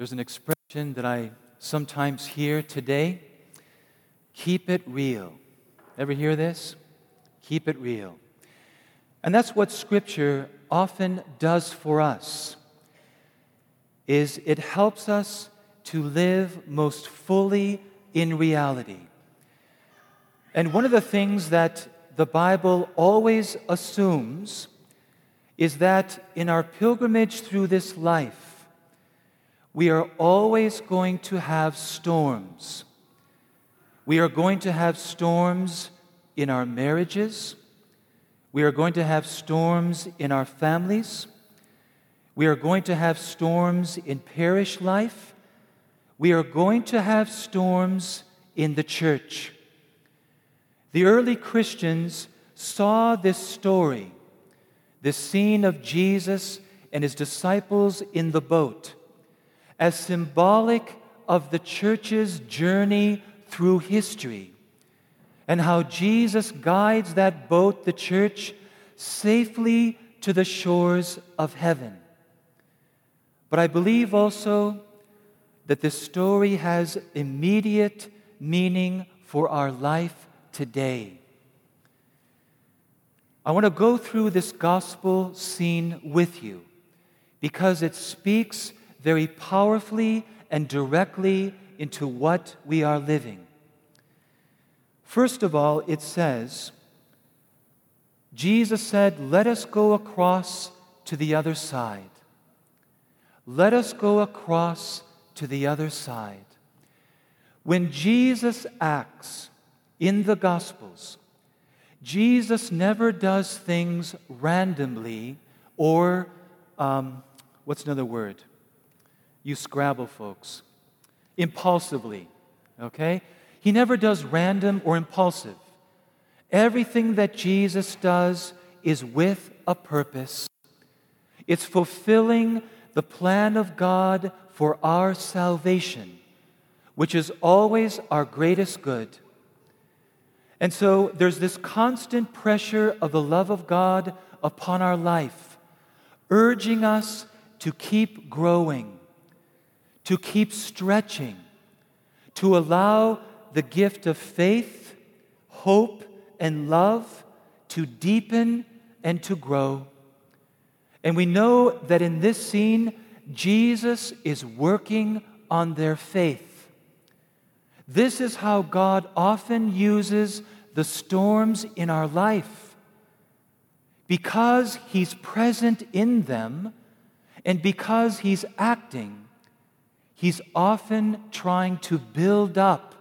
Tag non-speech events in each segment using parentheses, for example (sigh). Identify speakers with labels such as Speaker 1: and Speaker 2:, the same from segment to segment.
Speaker 1: There's an expression that I sometimes hear today keep it real. Ever hear this? Keep it real. And that's what Scripture often does for us is it helps us to live most fully in reality. And one of the things that the Bible always assumes is that in our pilgrimage through this life, we are always going to have storms. We are going to have storms in our marriages. We are going to have storms in our families. We are going to have storms in parish life. We are going to have storms in the church. The early Christians saw this story, this scene of Jesus and his disciples in the boat, as symbolic of the church's journey through history and how Jesus guides that boat, the church, safely to the shores of heaven. But I believe also that this story has immediate meaning for our life today. I want to go through this gospel scene with you because it speaks very powerfully and directly into what we are living. First of all, it says, Jesus said, Let us go across to the other side. Let us go across to the other side. When Jesus acts in the Gospels, Jesus never does things randomly or, um, what's another word? You Scrabble folks impulsively, okay? He never does random or impulsive. Everything that Jesus does is with a purpose. It's fulfilling the plan of God for our salvation, which is always our greatest good. And so there's this constant pressure of the love of God upon our life, urging us to keep growing to keep stretching, to allow the gift of faith, hope, and love to deepen and to grow. And we know that in this scene, Jesus is working on their faith. This is how God often uses the storms in our life. Because He's present in them and because He's acting, He's often trying to build up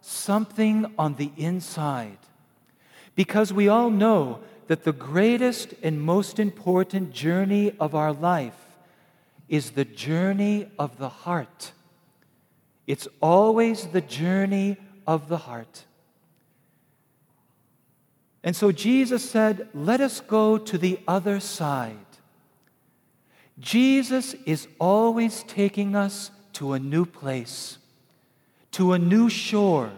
Speaker 1: something on the inside. Because we all know that the greatest and most important journey of our life is the journey of the heart. It's always the journey of the heart. And so Jesus said, Let us go to the other side. Jesus is always taking us to a new place, to a new shore.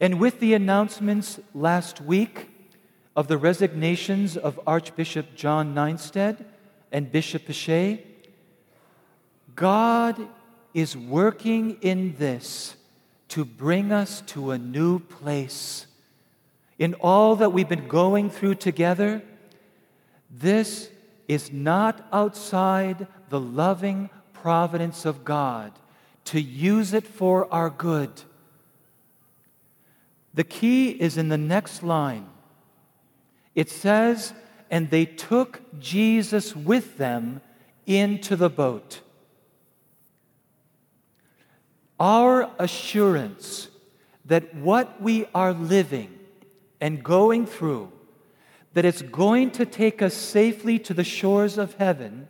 Speaker 1: And with the announcements last week of the resignations of Archbishop John Nienstedt and Bishop Piché, God is working in this to bring us to a new place. In all that we've been going through together, this is not outside the loving providence of God to use it for our good. The key is in the next line. It says, And they took Jesus with them into the boat. Our assurance that what we are living and going through, that it's going to take us safely to the shores of heaven,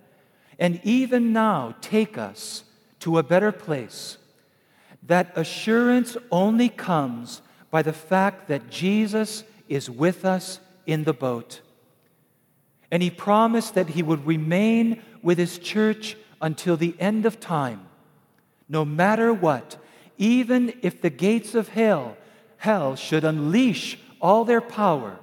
Speaker 1: and even now take us to a better place. That assurance only comes by the fact that Jesus is with us in the boat. And he promised that he would remain with his church until the end of time, no matter what, even if the gates of hell, hell should unleash all their power,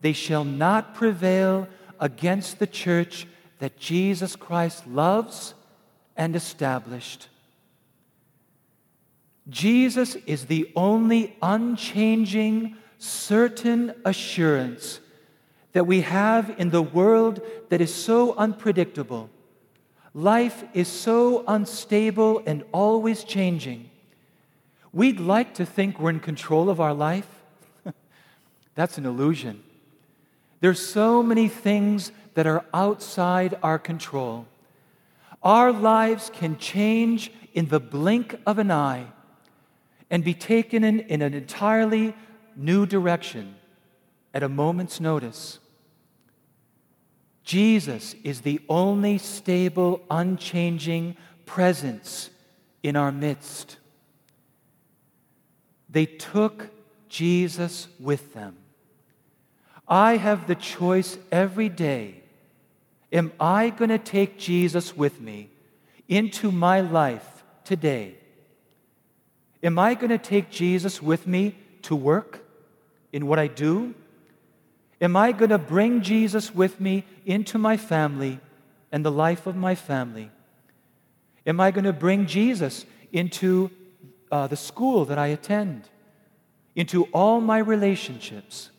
Speaker 1: they shall not prevail against the church that Jesus Christ loves and established. Jesus is the only unchanging, certain assurance that we have in the world that is so unpredictable. Life is so unstable and always changing. We'd like to think we're in control of our life. (laughs) That's an illusion. There's so many things that are outside our control. Our lives can change in the blink of an eye and be taken in, in an entirely new direction at a moment's notice. Jesus is the only stable, unchanging presence in our midst. They took Jesus with them. I have the choice every day. Am I going to take Jesus with me into my life today? Am I going to take Jesus with me to work in what I do? Am I going to bring Jesus with me into my family and the life of my family? Am I going to bring Jesus into uh, the school that I attend, into all my relationships?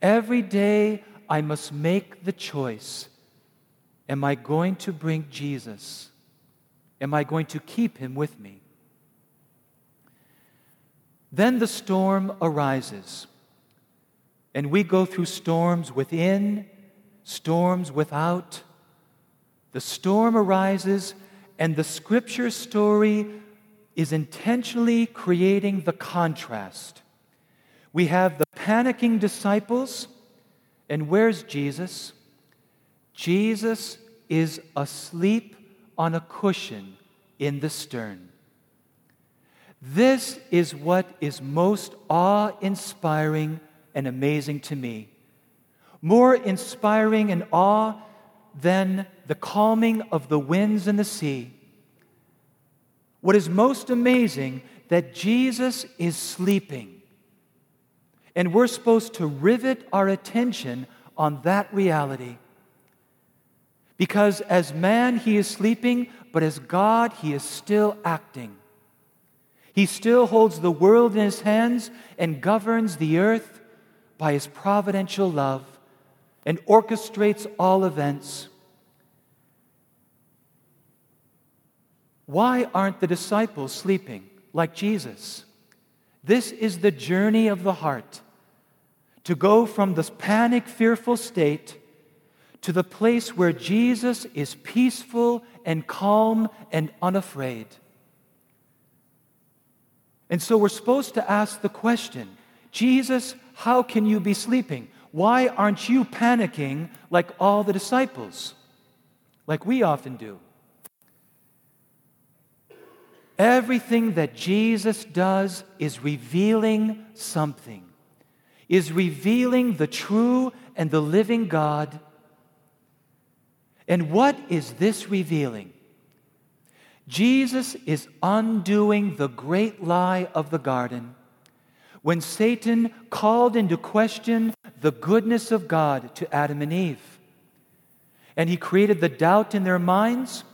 Speaker 1: Every day I must make the choice Am I going to bring Jesus? Am I going to keep him with me? Then the storm arises, and we go through storms within, storms without. The storm arises, and the scripture story is intentionally creating the contrast. We have the panicking disciples, and where's Jesus? Jesus is asleep on a cushion in the stern. This is what is most awe inspiring and amazing to me. More inspiring and awe than the calming of the winds and the sea. What is most amazing that Jesus is sleeping. And we're supposed to rivet our attention on that reality. Because as man, he is sleeping, but as God, he is still acting. He still holds the world in his hands and governs the earth by his providential love and orchestrates all events. Why aren't the disciples sleeping like Jesus? This is the journey of the heart to go from this panic, fearful state to the place where Jesus is peaceful and calm and unafraid. And so we're supposed to ask the question Jesus, how can you be sleeping? Why aren't you panicking like all the disciples, like we often do? Everything that Jesus does is revealing something, is revealing the true and the living God. And what is this revealing? Jesus is undoing the great lie of the garden when Satan called into question the goodness of God to Adam and Eve. And he created the doubt in their minds,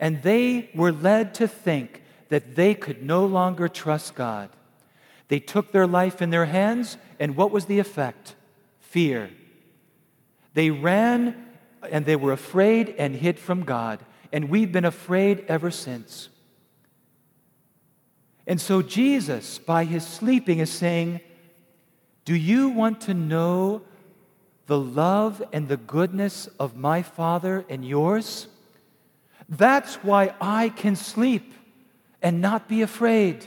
Speaker 1: and they were led to think that they could no longer trust God. They took their life in their hands, and what was the effect? Fear. They ran and they were afraid and hid from God and we've been afraid ever since. And so Jesus, by his sleeping, is saying, Do you want to know the love and the goodness of my Father and yours? That's why I can sleep and not be afraid.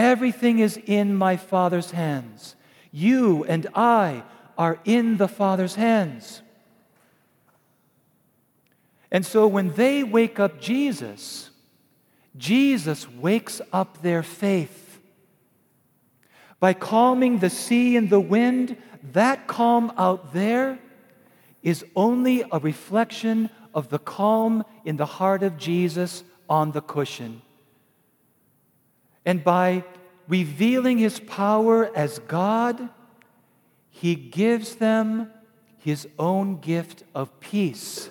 Speaker 1: Everything is in my Father's hands. You and I are in the Father's hands. And so when they wake up Jesus, Jesus wakes up their faith. By calming the sea and the wind, that calm out there is only a reflection of the calm in the heart of Jesus on the cushion. And by revealing his power as God, he gives them his own gift of peace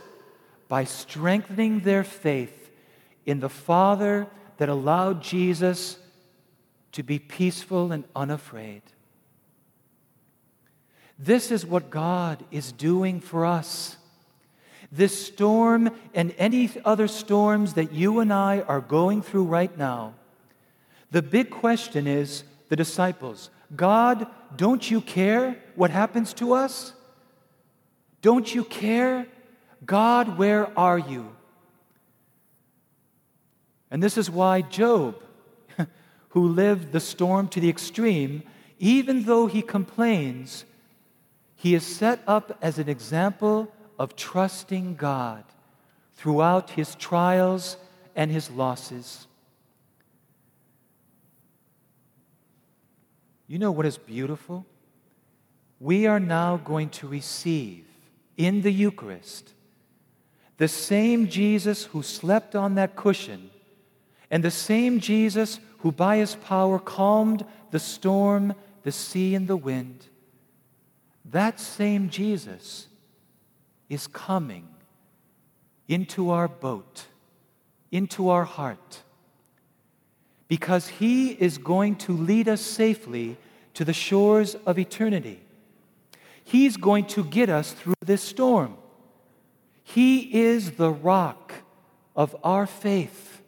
Speaker 1: by strengthening their faith in the Father that allowed Jesus to be peaceful and unafraid. This is what God is doing for us. This storm and any other storms that you and I are going through right now, the big question is the disciples God, don't you care what happens to us? Don't you care? God, where are you? And this is why Job, (laughs) who lived the storm to the extreme, even though he complains, he is set up as an example of trusting God throughout his trials and his losses. You know what is beautiful? We are now going to receive in the Eucharist the same Jesus who slept on that cushion and the same Jesus who by his power calmed the storm, the sea, and the wind. That same Jesus is coming into our boat, into our heart because He is going to lead us safely to the shores of eternity. He's going to get us through this storm. He is the rock of our faith.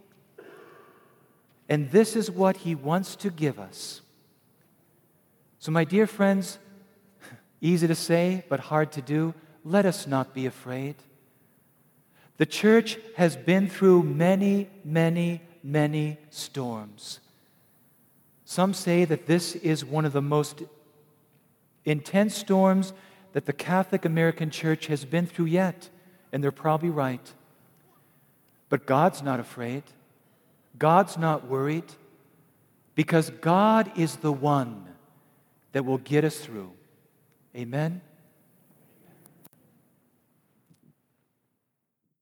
Speaker 1: And this is what He wants to give us. So, my dear friends, (laughs) easy to say, but hard to do, let us not be afraid. The church has been through many, many many storms. Some say that this is one of the most intense storms that the Catholic American Church has been through yet, and they're probably right. But God's not afraid. God's not worried because God is the one that will get us through. Amen.